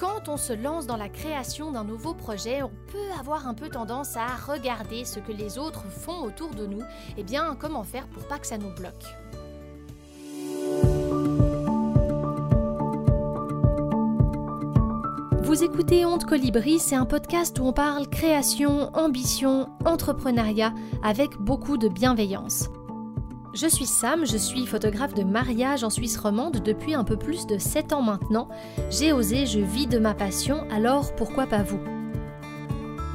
Quand on se lance dans la création d'un nouveau projet, on peut avoir un peu tendance à regarder ce que les autres font autour de nous. Et bien, comment faire pour pas que ça nous bloque? Vous écoutez Honte Colibri, c'est un podcast où on parle création, ambition, entrepreneuriat avec beaucoup de bienveillance. Je suis Sam, je suis photographe de mariage en Suisse romande depuis un peu plus de 7 ans maintenant. J'ai osé, je vis de ma passion, alors pourquoi pas vous?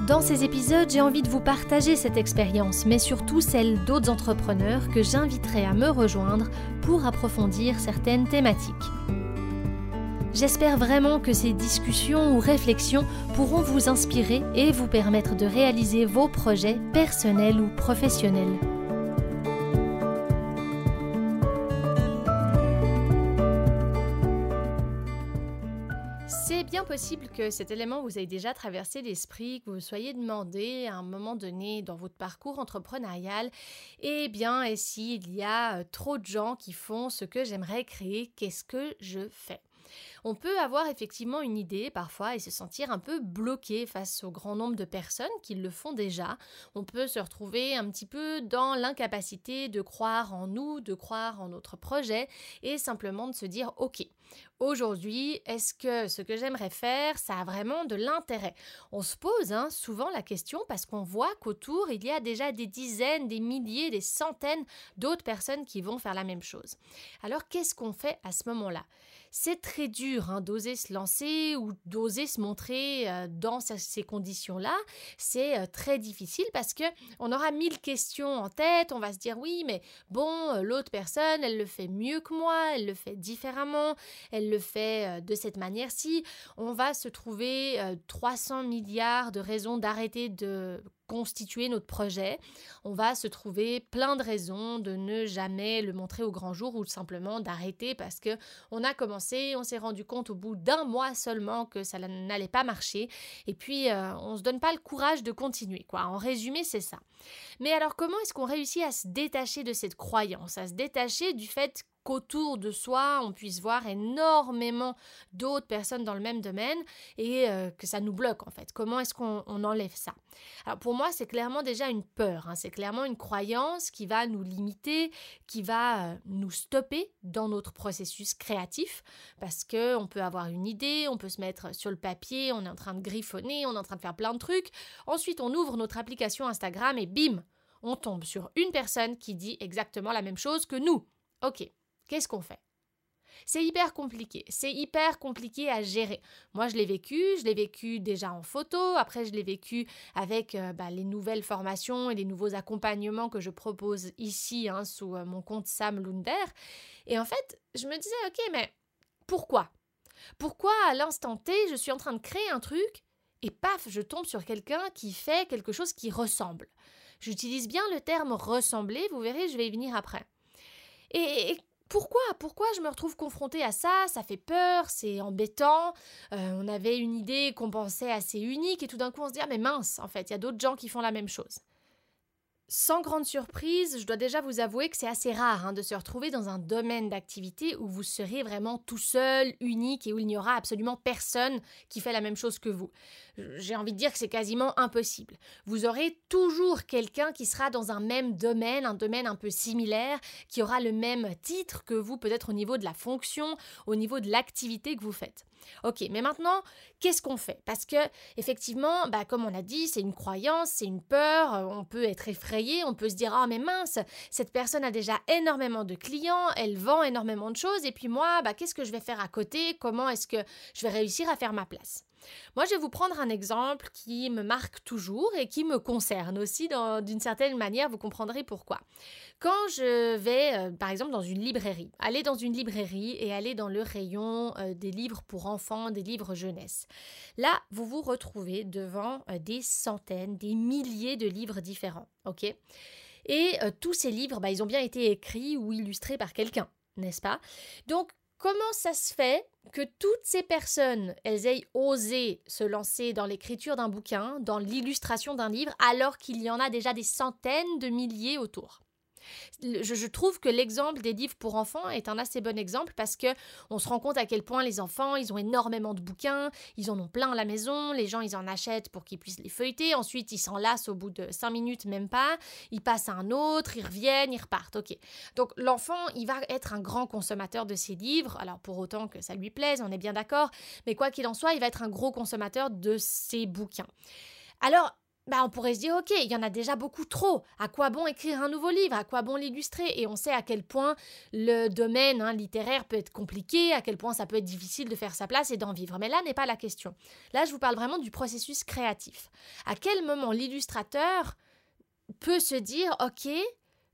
Dans ces épisodes, j'ai envie de vous partager cette expérience, mais surtout celle d'autres entrepreneurs que j'inviterai à me rejoindre pour approfondir certaines thématiques. J'espère vraiment que ces discussions ou réflexions pourront vous inspirer et vous permettre de réaliser vos projets personnels ou professionnels. Possible que cet élément vous ait déjà traversé l'esprit, que vous soyez demandé à un moment donné dans votre parcours entrepreneurial, eh bien, et s'il y a euh, trop de gens qui font ce que j'aimerais créer, qu'est-ce que je fais? On peut avoir effectivement une idée parfois et se sentir un peu bloqué face au grand nombre de personnes qui le font déjà. On peut se retrouver un petit peu dans l'incapacité de croire en nous, de croire en notre projet et simplement de se dire ok, aujourd'hui, est-ce que ce que j'aimerais faire, ça a vraiment de l'intérêt? On se pose hein, souvent la question parce qu'on voit qu'autour, il y a déjà des dizaines, des milliers, des centaines d'autres personnes qui vont faire la même chose. Alors qu'est-ce qu'on fait à ce moment-là? C'est très dur hein, d'oser se lancer ou d'oser se montrer euh, dans ces conditions-là. C'est euh, très difficile parce que on aura mille questions en tête. On va se dire oui, mais bon, euh, l'autre personne, elle le fait mieux que moi, elle le fait différemment, elle le fait de cette manière-ci. On va se trouver 300 milliards de raisons d'arrêter de constituer notre projet, on va se trouver plein de raisons de ne jamais le montrer au grand jour ou simplement d'arrêter parce que on a commencé, on s'est rendu compte au bout d'un mois seulement que ça n'allait pas marcher et puis euh, on se donne pas le courage de continuer quoi. En résumé, c'est ça. Mais alors comment est-ce qu'on réussit à se détacher de cette croyance, à se détacher du fait qu'autour de soi, on puisse voir énormément d'autres personnes dans le même domaine et euh, que ça nous bloque en fait. Comment est-ce qu'on enlève ça? Alors pour moi, c'est clairement déjà une peur, hein. c'est clairement une croyance qui va nous limiter, qui va euh, nous stopper dans notre processus créatif parce que on peut avoir une idée, on peut se mettre sur le papier, on est en train de griffonner, on est en train de faire plein de trucs. Ensuite, on ouvre notre application Instagram et bim, on tombe sur une personne qui dit exactement la même chose que nous. Ok, Qu'est-ce qu'on fait? C'est hyper compliqué, c'est hyper compliqué à gérer. Moi, je l'ai vécu, je l'ai vécu déjà en photo, après je l'ai vécu avec euh, bah, les nouvelles formations et les nouveaux accompagnements que je propose ici hein, sous euh, mon compte Sam Lunder. Et en fait, je me disais, ok, mais pourquoi? Pourquoi à l'instant T, je suis en train de créer un truc et paf, je tombe sur quelqu'un qui fait quelque chose qui ressemble? J'utilise bien le terme ressembler, vous verrez, je vais y venir après. Et, pourquoi Pourquoi je me retrouve confrontée à ça? Ça fait peur, c'est embêtant. Euh, on avait une idée qu'on pensait assez unique et tout d'un coup on se dit ah mais mince, en fait, il y a d'autres gens qui font la même chose. Sans grande surprise, je dois déjà vous avouer que c'est assez rare hein, de se retrouver dans un domaine d'activité où vous serez vraiment tout seul, unique et où il n'y aura absolument personne qui fait la même chose que vous. J'ai envie de dire que c'est quasiment impossible. Vous aurez toujours quelqu'un qui sera dans un même domaine, un domaine un peu similaire, qui aura le même titre que vous, peut-être au niveau de la fonction, au niveau de l'activité que vous faites. Ok, mais maintenant, qu'est-ce qu'on fait? Parce que, effectivement, bah, comme on a dit, c'est une croyance, c'est une peur, euh, on peut être effrayé, on peut se dire Ah, mais mince, cette personne a déjà énormément de clients, elle vend énormément de choses, et puis moi, bah, qu'est-ce que je vais faire à côté? Comment est-ce que je vais réussir à faire ma place? Moi, je vais vous prendre un exemple qui me marque toujours et qui me concerne aussi d'une certaine manière, vous comprendrez pourquoi. Quand je vais, euh, par exemple, dans une librairie, aller dans une librairie et aller dans le rayon euh, des livres pour enfants, des livres jeunesse, là, vous vous retrouvez devant euh, des centaines, des milliers de livres différents, ok? Et tous ces livres, bah, ils ont bien été écrits ou illustrés par quelqu'un, n'est-ce pas? Donc, Comment ça se fait que toutes ces personnes, elles aient osé se lancer dans l'écriture d'un bouquin, dans l'illustration d'un livre, alors qu'il y en a déjà des centaines de milliers autour? Je, trouve que l'exemple des livres pour enfants est un assez bon exemple parce que on se rend compte à quel point les enfants, ils ont énormément de bouquins, ils en ont plein à la maison, les gens ils en achètent pour qu'ils puissent les feuilleter, ensuite ils s'en lassent au bout de cinq minutes même pas, ils passent à un autre, ils reviennent, ils repartent. OK. Donc l'enfant, il va être un grand consommateur de ces livres, alors pour autant que ça lui plaise, on est bien d'accord, mais quoi qu'il en soit, il va être un gros consommateur de ces bouquins. Alors, bah, on pourrait se dire, ok, il y en a déjà beaucoup trop. À quoi bon écrire un nouveau livre? À quoi bon l'illustrer? Et on sait à quel point le domaine hein, littéraire peut être compliqué, à quel point ça peut être difficile de faire sa place et d'en vivre. Mais là n'est pas la question. Là, je vous parle vraiment du processus créatif. À quel moment l'illustrateur peut se dire, ok,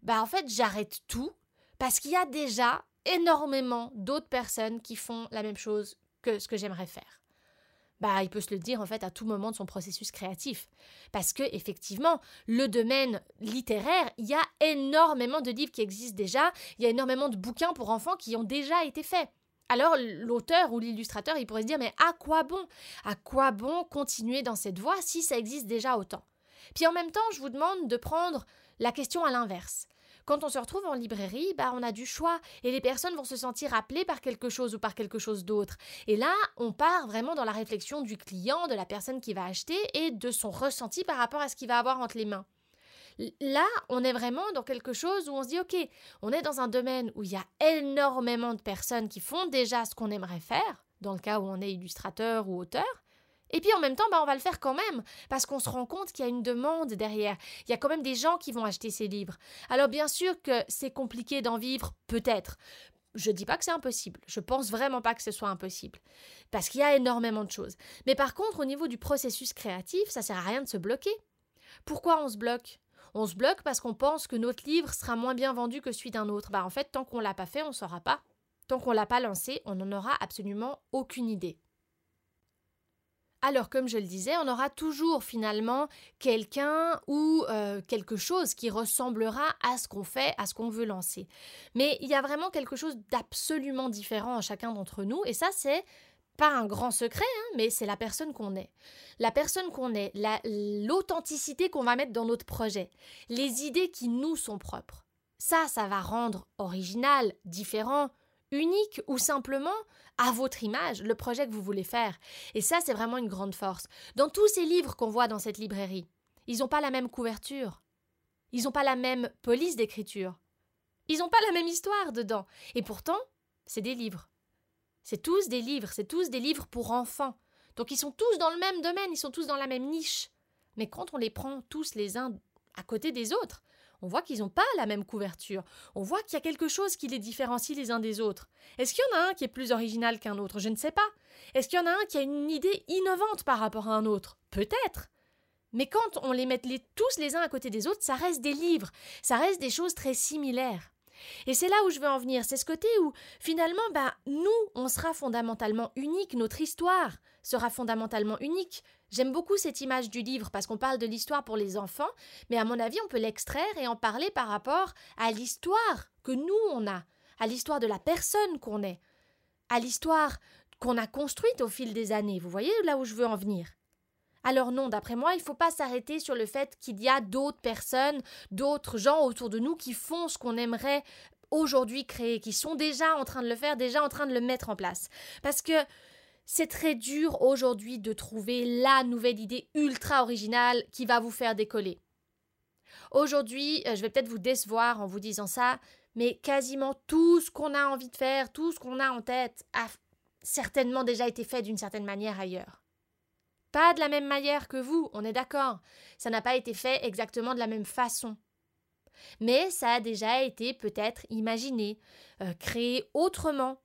bah en fait, j'arrête tout parce qu'il y a déjà énormément d'autres personnes qui font la même chose que ce que j'aimerais faire bah, il peut se le dire en fait à tout moment de son processus créatif. Parce que effectivement, le domaine littéraire, il y a énormément de livres qui existent déjà, il y a énormément de bouquins pour enfants qui ont déjà été faits. Alors l'auteur ou l'illustrateur, il pourrait se dire mais à quoi bon? À quoi bon continuer dans cette voie si ça existe déjà autant? Puis en même temps, je vous demande de prendre la question à l'inverse. Quand on se retrouve en librairie, bah, on a du choix et les personnes vont se sentir appelées par quelque chose ou par quelque chose d'autre. Et là, on part vraiment dans la réflexion du client, de la personne qui va acheter et de son ressenti par rapport à ce qu'il va avoir entre les mains. Là, on est vraiment dans quelque chose où on se dit, OK, on est dans un domaine où il y a énormément de personnes qui font déjà ce qu'on aimerait faire, dans le cas où on est illustrateur ou auteur, et puis en même temps, bah, on va le faire quand même, parce qu'on se rend compte qu'il y a une demande derrière. Il y a quand même des gens qui vont acheter ces livres. Alors bien sûr que c'est compliqué d'en vivre, peut-être. Je ne dis pas que c'est impossible. Je pense vraiment pas que ce soit impossible. Parce qu'il y a énormément de choses. Mais par contre, au niveau du processus créatif, ça sert à rien de se bloquer. Pourquoi on se bloque? On se bloque parce qu'on pense que notre livre sera moins bien vendu que celui d'un autre. Bah en fait, tant qu'on l'a pas fait, on ne saura pas. Tant qu'on l'a pas lancé, on n'en aura absolument aucune idée. Alors, comme je le disais, on aura toujours finalement quelqu'un ou euh, quelque chose qui ressemblera à ce qu'on fait, à ce qu'on veut lancer. Mais il y a vraiment quelque chose d'absolument différent en chacun d'entre nous, et ça, c'est pas un grand secret, hein, mais c'est la personne qu'on est. La personne qu'on est, l'authenticité qu'on va mettre dans notre projet, les idées qui nous sont propres. Ça, ça va rendre original, différent, unique ou simplement à votre image le projet que vous voulez faire. Et ça, c'est vraiment une grande force. Dans tous ces livres qu'on voit dans cette librairie, ils n'ont pas la même couverture. Ils n'ont pas la même police d'écriture. Ils n'ont pas la même histoire dedans. Et pourtant, c'est des livres. C'est tous des livres, c'est tous des livres pour enfants. Donc ils sont tous dans le même domaine, ils sont tous dans la même niche. Mais quand on les prend tous les uns à côté des autres, on voit qu'ils n'ont pas la même couverture. On voit qu'il y a quelque chose qui les différencie les uns des autres. Est-ce qu'il y en a un qui est plus original qu'un autre? Je ne sais pas. Est-ce qu'il y en a un qui a une idée innovante par rapport à un autre? Peut-être. Mais quand on les met tous les uns à côté des autres, ça reste des livres, ça reste des choses très similaires. Et c'est là où je veux en venir, c'est ce côté où finalement, bah, nous, on sera fondamentalement unique, notre histoire sera fondamentalement unique, J'aime beaucoup cette image du livre parce qu'on parle de l'histoire pour les enfants, mais à mon avis, on peut l'extraire et en parler par rapport à l'histoire que nous, on a, à l'histoire de la personne qu'on est, à l'histoire qu'on a construite au fil des années. Vous voyez là où je veux en venir? Alors non, d'après moi, il ne faut pas s'arrêter sur le fait qu'il y a d'autres personnes, d'autres gens autour de nous qui font ce qu'on aimerait aujourd'hui créer, qui sont déjà en train de le faire, déjà en train de le mettre en place. Parce que c'est très dur aujourd'hui de trouver la nouvelle idée ultra originale qui va vous faire décoller. Aujourd'hui, euh, je vais peut-être vous décevoir en vous disant ça, mais quasiment tout ce qu'on a envie de faire, tout ce qu'on a en tête, a certainement déjà été fait d'une certaine manière ailleurs. Pas de la même manière que vous, on est d'accord. Ça n'a pas été fait exactement de la même façon. Mais ça a déjà été peut-être imaginé, euh, créé autrement,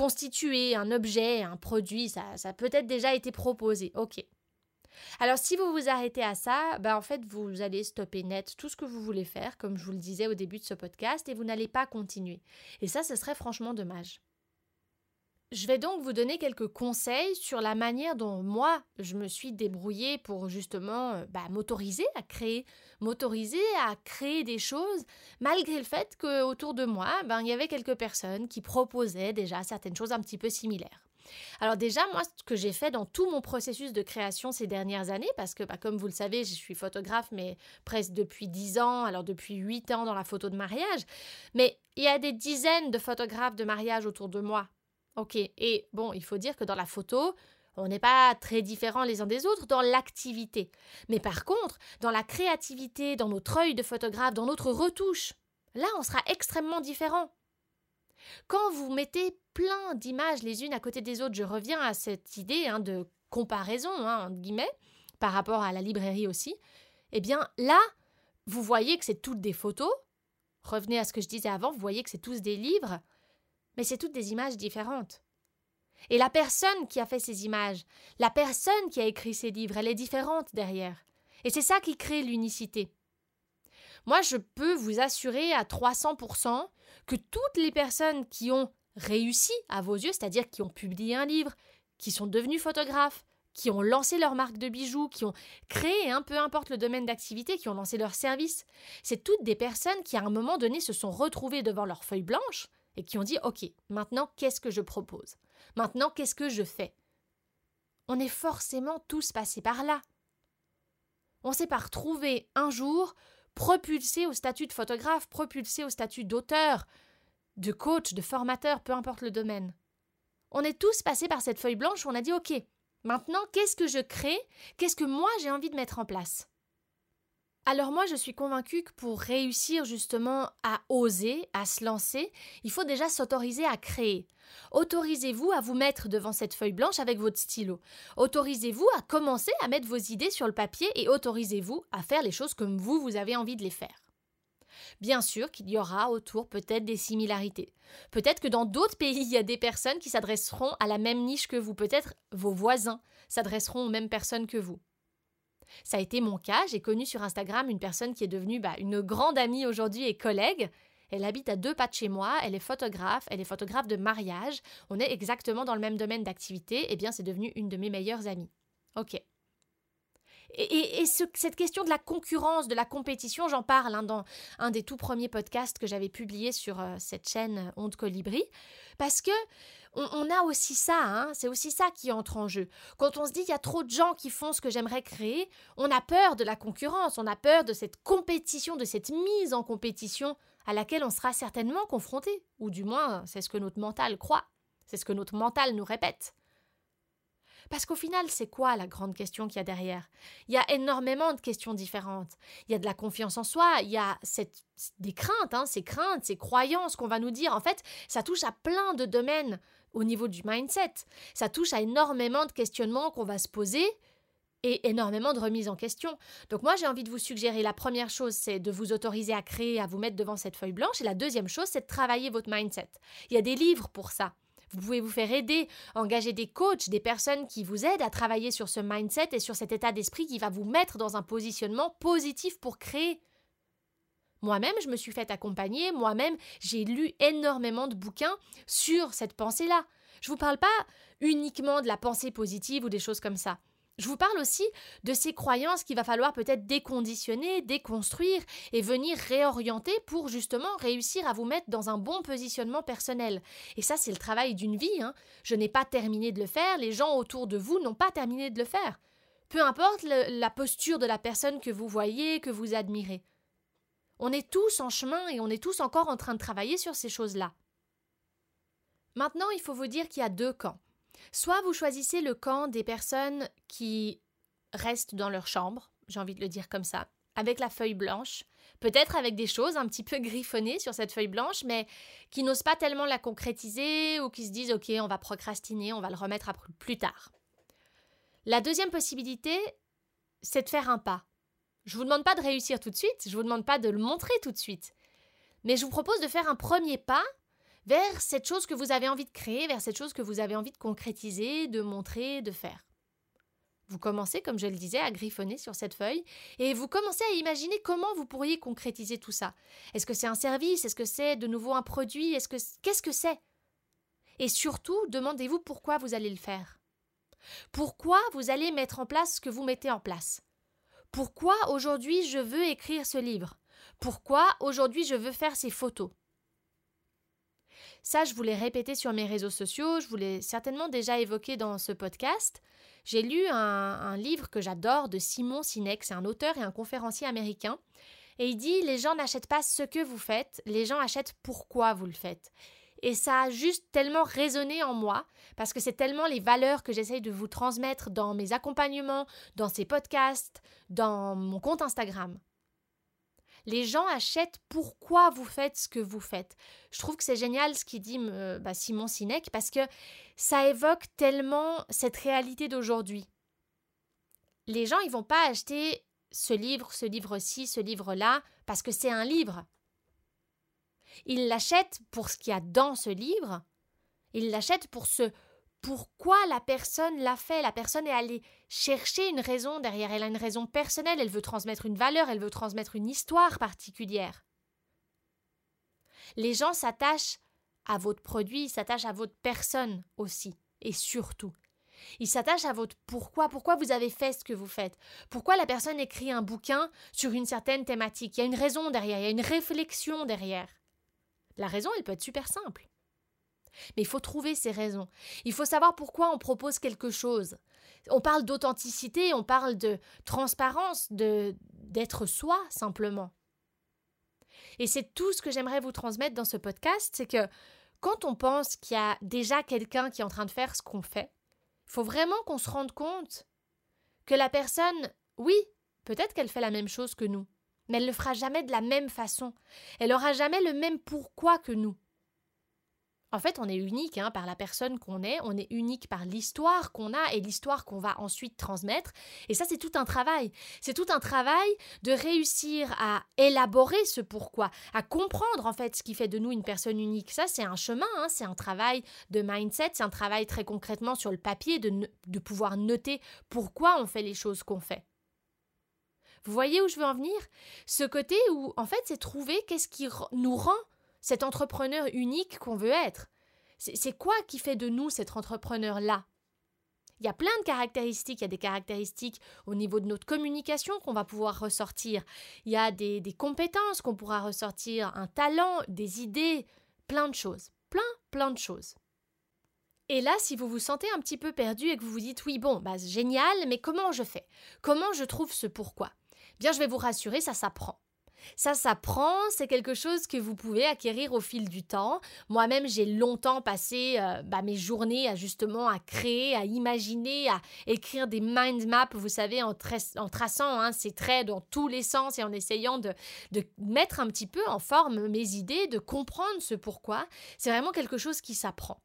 constituer un objet, un produit, ça, ça a peut-être déjà été proposé. Ok. Alors si vous vous arrêtez à ça, ben en fait vous allez stopper net tout ce que vous voulez faire, comme je vous le disais au début de ce podcast, et vous n'allez pas continuer. Et ça, ce serait franchement dommage. Je vais donc vous donner quelques conseils sur la manière dont moi je me suis débrouillée pour justement euh, bah, m'autoriser à créer, m'autoriser à créer des choses malgré le fait qu'autour de moi, ben, il y avait quelques personnes qui proposaient déjà certaines choses un petit peu similaires. Alors déjà, moi, ce que j'ai fait dans tout mon processus de création ces dernières années, parce que bah, comme vous le savez, je suis photographe, mais presque depuis 10 ans, alors depuis 8 ans dans la photo de mariage, mais il y a des dizaines de photographes de mariage autour de moi. Ok, et bon, il faut dire que dans la photo, on n'est pas très différents les uns des autres dans l'activité. Mais par contre, dans la créativité, dans notre œil de photographe, dans notre retouche, là, on sera extrêmement différents. Quand vous mettez plein d'images les unes à côté des autres, je reviens à cette idée hein, de comparaison, hein, entre guillemets, par rapport à la librairie aussi, eh bien là, vous voyez que c'est toutes des photos. Revenez à ce que je disais avant, vous voyez que c'est tous des livres, mais c'est toutes des images différentes. Et la personne qui a fait ces images, la personne qui a écrit ces livres, elle est différente derrière. Et c'est ça qui crée l'unicité. Moi, je peux vous assurer à 300% que toutes les personnes qui ont réussi à vos yeux, c'est-à-dire qui ont publié un livre, qui sont devenus photographes, qui ont lancé leur marque de bijoux, qui ont créé, hein, peu importe le domaine d'activité, qui ont lancé leur service, c'est toutes des personnes qui à un moment donné se sont retrouvées devant leur feuille blanche et qui ont dit OK, maintenant qu'est-ce que je propose? Maintenant qu'est-ce que je fais? On est forcément tous passés par là. On s'est pas retrouvé un jour propulsé au statut de photographe, propulsé au statut d'auteur, de coach, de formateur, peu importe le domaine. On est tous passés par cette feuille blanche où on a dit OK, maintenant qu'est-ce que je crée? Qu'est-ce que moi j'ai envie de mettre en place? Alors moi, je suis convaincue que pour réussir justement à oser, à se lancer, il faut déjà s'autoriser à créer. Autorisez-vous à vous mettre devant cette feuille blanche avec votre stylo. Autorisez-vous à commencer à mettre vos idées sur le papier et autorisez-vous à faire les choses comme vous, vous avez envie de les faire. Bien sûr qu'il y aura autour peut-être des similarités. Peut-être que dans d'autres pays, il y a des personnes qui s'adresseront à la même niche que vous. Peut-être vos voisins s'adresseront aux mêmes personnes que vous. Ça a été mon cas. J'ai connu sur Instagram une personne qui est devenue bah, une grande amie aujourd'hui et collègue. Elle habite à deux pas de chez moi, elle est photographe, elle est photographe de mariage. On est exactement dans le même domaine d'activité. Eh bien, c'est devenu une de mes meilleures amies. Ok. Et, cette question de la concurrence, de la compétition, j'en parle hein, dans un des tout premiers podcasts que j'avais publié sur euh, cette chaîne Honte Colibri, parce que on, a aussi ça, hein, c'est aussi ça qui entre en jeu. Quand on se dit qu'il y a trop de gens qui font ce que j'aimerais créer, on a peur de la concurrence, on a peur de cette compétition, de cette mise en compétition à laquelle on sera certainement confronté, ou du moins c'est ce que notre mental croit, c'est ce que notre mental nous répète. Parce qu'au final, c'est quoi la grande question qu'il y a derrière? Il y a énormément de questions différentes. Il y a de la confiance en soi, il y a des craintes, hein, ces craintes, ces croyances qu'on va nous dire. En fait, ça touche à plein de domaines au niveau du mindset. Ça touche à énormément de questionnements qu'on va se poser et énormément de remises en question. Donc moi j'ai envie de vous suggérer la première chose c'est de vous autoriser à créer, à vous mettre devant cette feuille blanche et la deuxième chose c'est de travailler votre mindset. Il y a des livres pour ça. Vous pouvez vous faire aider, engager des coachs, des personnes qui vous aident à travailler sur ce mindset et sur cet état d'esprit qui va vous mettre dans un positionnement positif pour créer. Moi-même, je me suis fait accompagner, moi-même, j'ai lu énormément de bouquins sur cette pensée-là. Je ne vous parle pas uniquement de la pensée positive ou des choses comme ça. Je vous parle aussi de ces croyances qu'il va falloir peut-être déconditionner, déconstruire et venir réorienter pour justement réussir à vous mettre dans un bon positionnement personnel. Et ça, c'est le travail d'une vie. Hein. Je n'ai pas terminé de le faire, les gens autour de vous n'ont pas terminé de le faire. Peu importe la posture de la personne que vous voyez, que vous admirez. On est tous en chemin et on est tous encore en train de travailler sur ces choses-là. Maintenant, il faut vous dire qu'il y a deux camps. Soit vous choisissez le camp des personnes qui restent dans leur chambre, j'ai envie de le dire comme ça, avec la feuille blanche, peut-être avec des choses un petit peu griffonnées sur cette feuille blanche, mais qui n'osent pas tellement la concrétiser ou qui se disent ok, on va procrastiner, on va le remettre plus tard. La deuxième possibilité, c'est de faire un pas. Je ne vous demande pas de réussir tout de suite, je ne vous demande pas de le montrer tout de suite, mais je vous propose de faire un premier pas vers cette chose que vous avez envie de créer, vers cette chose que vous avez envie de concrétiser, de montrer, de faire. Vous commencez, comme je le disais, à griffonner sur cette feuille et vous commencez à imaginer comment vous pourriez concrétiser tout ça. Est-ce que c'est un service? Est-ce que c'est de nouveau un produit? Est-ce que qu'est-ce que c'est? Et surtout, demandez-vous pourquoi vous allez le faire. Pourquoi vous allez mettre en place ce que vous mettez en place? Pourquoi aujourd'hui je veux écrire ce livre? Pourquoi aujourd'hui je veux faire ces photos? Ça, je vous l'ai sur mes réseaux sociaux, je vous certainement déjà évoqué dans ce podcast. J'ai lu un, un, livre que j'adore de Simon Sinek, c'est un auteur et un conférencier américain. Et il dit Les gens n'achètent pas ce que vous faites, les gens achètent pourquoi vous le faites. Et ça a juste tellement résonné en moi, parce que c'est tellement les valeurs que j'essaye de vous transmettre dans mes accompagnements, dans ces podcasts, dans mon compte Instagram. Les gens achètent pourquoi vous faites ce que vous faites. Je trouve que c'est génial ce qu'il dit bah, Simon Sinek parce que ça évoque tellement cette réalité d'aujourd'hui. Les gens, ils vont pas acheter ce livre, ce livre-ci, ce livre-là parce que c'est un livre. Ils l'achètent pour ce qu'il y a dans ce livre. Ils l'achètent pour ce pourquoi la personne l'a fait. La personne est allée chercher une raison derrière. Elle a une raison personnelle, elle veut transmettre une valeur, elle veut transmettre une histoire particulière. Les gens s'attachent à votre produit, ils s'attachent à votre personne aussi, et surtout. Ils s'attachent à votre pourquoi, pourquoi vous avez fait ce que vous faites, pourquoi la personne écrit un bouquin sur une certaine thématique? Il y a une raison derrière, il y a une réflexion derrière. La raison, elle peut être super simple. Mais il faut trouver ces raisons. Il faut savoir pourquoi on propose quelque chose. On parle d'authenticité, on parle de transparence, de d'être soi simplement. Et c'est tout ce que j'aimerais vous transmettre dans ce podcast, c'est que quand on pense qu'il y a déjà quelqu'un qui est en train de faire ce qu'on fait, il faut vraiment qu'on se rende compte que la personne, oui, peut-être qu'elle fait la même chose que nous, mais elle ne le fera jamais de la même façon. Elle n'aura jamais le même pourquoi que nous. En fait, on est unique hein, par la personne qu'on est, on est unique par l'histoire qu'on a et l'histoire qu'on va ensuite transmettre. Et ça, c'est tout un travail. C'est tout un travail de réussir à élaborer ce pourquoi, à comprendre en fait ce qui fait de nous une personne unique. Ça, c'est un chemin, hein, c'est un travail de mindset, c'est un travail très concrètement sur le papier de, de pouvoir noter pourquoi on fait les choses qu'on fait. Vous voyez où je veux en venir? Ce côté où, en fait, c'est trouver qu'est-ce qui nous rend cet entrepreneur unique qu'on veut être. C'est quoi qui fait de nous cet entrepreneur-là? Il y a plein de caractéristiques. Il y a des caractéristiques au niveau de notre communication qu'on va pouvoir ressortir. Il y a des, compétences qu'on pourra ressortir, un talent, des idées, plein de choses. Plein, plein de choses. Et là, si vous vous sentez un petit peu perdu et que vous vous dites oui, bon, bah génial, mais comment je fais? Comment je trouve ce pourquoi? Bien, je vais vous rassurer, ça s'apprend. Ça s'apprend, c'est quelque chose que vous pouvez acquérir au fil du temps. Moi-même, j'ai longtemps passé euh, bah, mes journées à justement à créer, à imaginer, à écrire des mind maps, vous savez, en, traçant hein, ces traits dans tous les sens et en essayant de, de mettre un petit peu en forme mes idées, de comprendre ce pourquoi. C'est vraiment quelque chose qui s'apprend.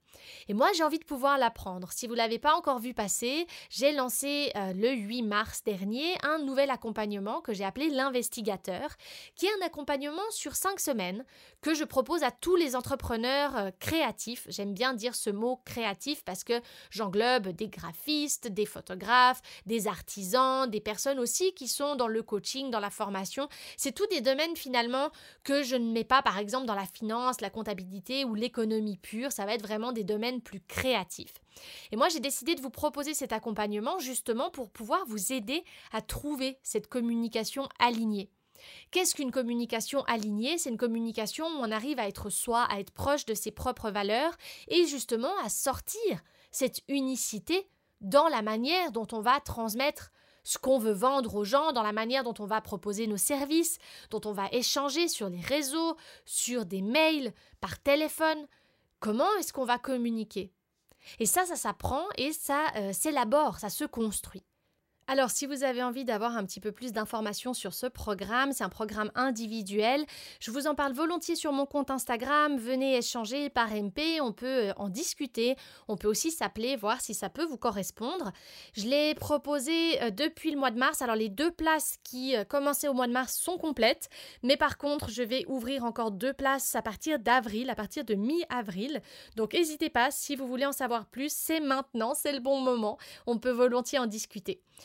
Et moi, j'ai envie de pouvoir l'apprendre. Si vous ne l'avez pas encore vu passer, j'ai lancé euh, le 8 mars dernier un nouvel accompagnement que j'ai appelé l'investigateur, qui est un accompagnement sur 5 semaines que je propose à tous les entrepreneurs euh, créatifs. J'aime bien dire ce mot créatif parce que j'englobe des graphistes, des photographes, des artisans, des personnes aussi qui sont dans le coaching, dans la formation. C'est tous des domaines finalement que je ne mets pas par exemple dans la finance, la comptabilité ou l'économie pure. Ça va être vraiment des domaines plus créatifs. Et moi, j'ai décidé de vous proposer cet accompagnement justement pour pouvoir vous aider à trouver cette communication alignée. Qu'est-ce qu'une communication alignée? C'est une communication où on arrive à être soi, à être proche de ses propres valeurs et justement à sortir cette unicité dans la manière dont on va transmettre ce qu'on veut vendre aux gens, dans la manière dont on va proposer nos services, dont on va échanger sur les réseaux, sur des mails, par téléphone. Comment est-ce qu'on va communiquer? Et ça, ça s'apprend et ça euh, s'élabore, ça se construit. Alors, si vous avez envie d'avoir un petit peu plus d'informations sur ce programme, c'est un programme individuel. Je vous en parle volontiers sur mon compte Instagram. Venez échanger par MP, on peut euh, en discuter. On peut aussi s'appeler, voir si ça peut vous correspondre. Je l'ai proposé euh, depuis le mois de mars. Alors, les deux places qui euh, commençaient au mois de mars sont complètes. Mais par contre, je vais ouvrir encore deux places à partir d'avril, à partir de mi-avril. Donc, n'hésitez pas, si vous voulez en savoir plus, c'est maintenant, c'est le bon moment. On peut volontiers en discuter.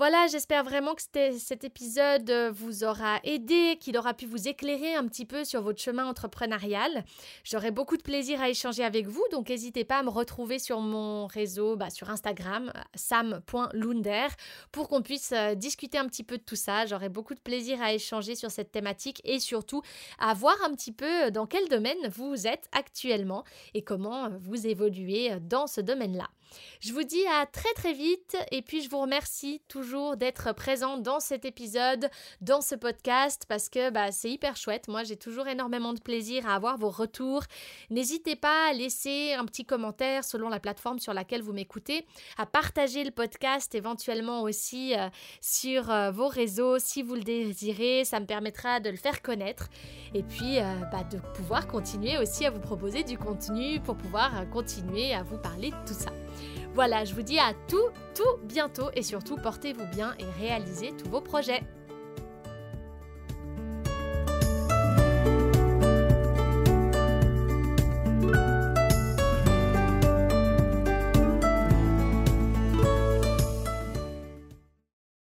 Voilà, j'espère vraiment que cet épisode vous aura aidé, qu'il aura pu vous éclairer un petit peu sur votre chemin entrepreneurial. J'aurai beaucoup de plaisir à échanger avec vous, donc n'hésitez pas à me retrouver sur mon réseau, bah, sur Instagram, sam.lunder, pour qu'on puisse euh, discuter un petit peu de tout ça. J'aurai beaucoup de plaisir à échanger sur cette thématique et surtout à voir un petit peu dans quel domaine vous êtes actuellement et comment vous évoluez dans ce domaine-là. Je vous dis à très très vite et puis je vous remercie d'être présent dans cet épisode, dans ce podcast parce que bah, c'est hyper chouette. Moi j'ai toujours énormément de plaisir à avoir vos retours. N'hésitez pas à laisser un petit commentaire selon la plateforme sur laquelle vous m'écoutez, à partager le podcast éventuellement aussi euh, sur euh, vos réseaux si vous le désirez. Ça me permettra de le faire connaître et puis euh, bah, de pouvoir continuer aussi à vous proposer du contenu pour pouvoir continuer à vous parler de tout ça. Voilà, je vous dis à tout, tout bientôt et surtout portez-vous bien et réalisez tous vos projets.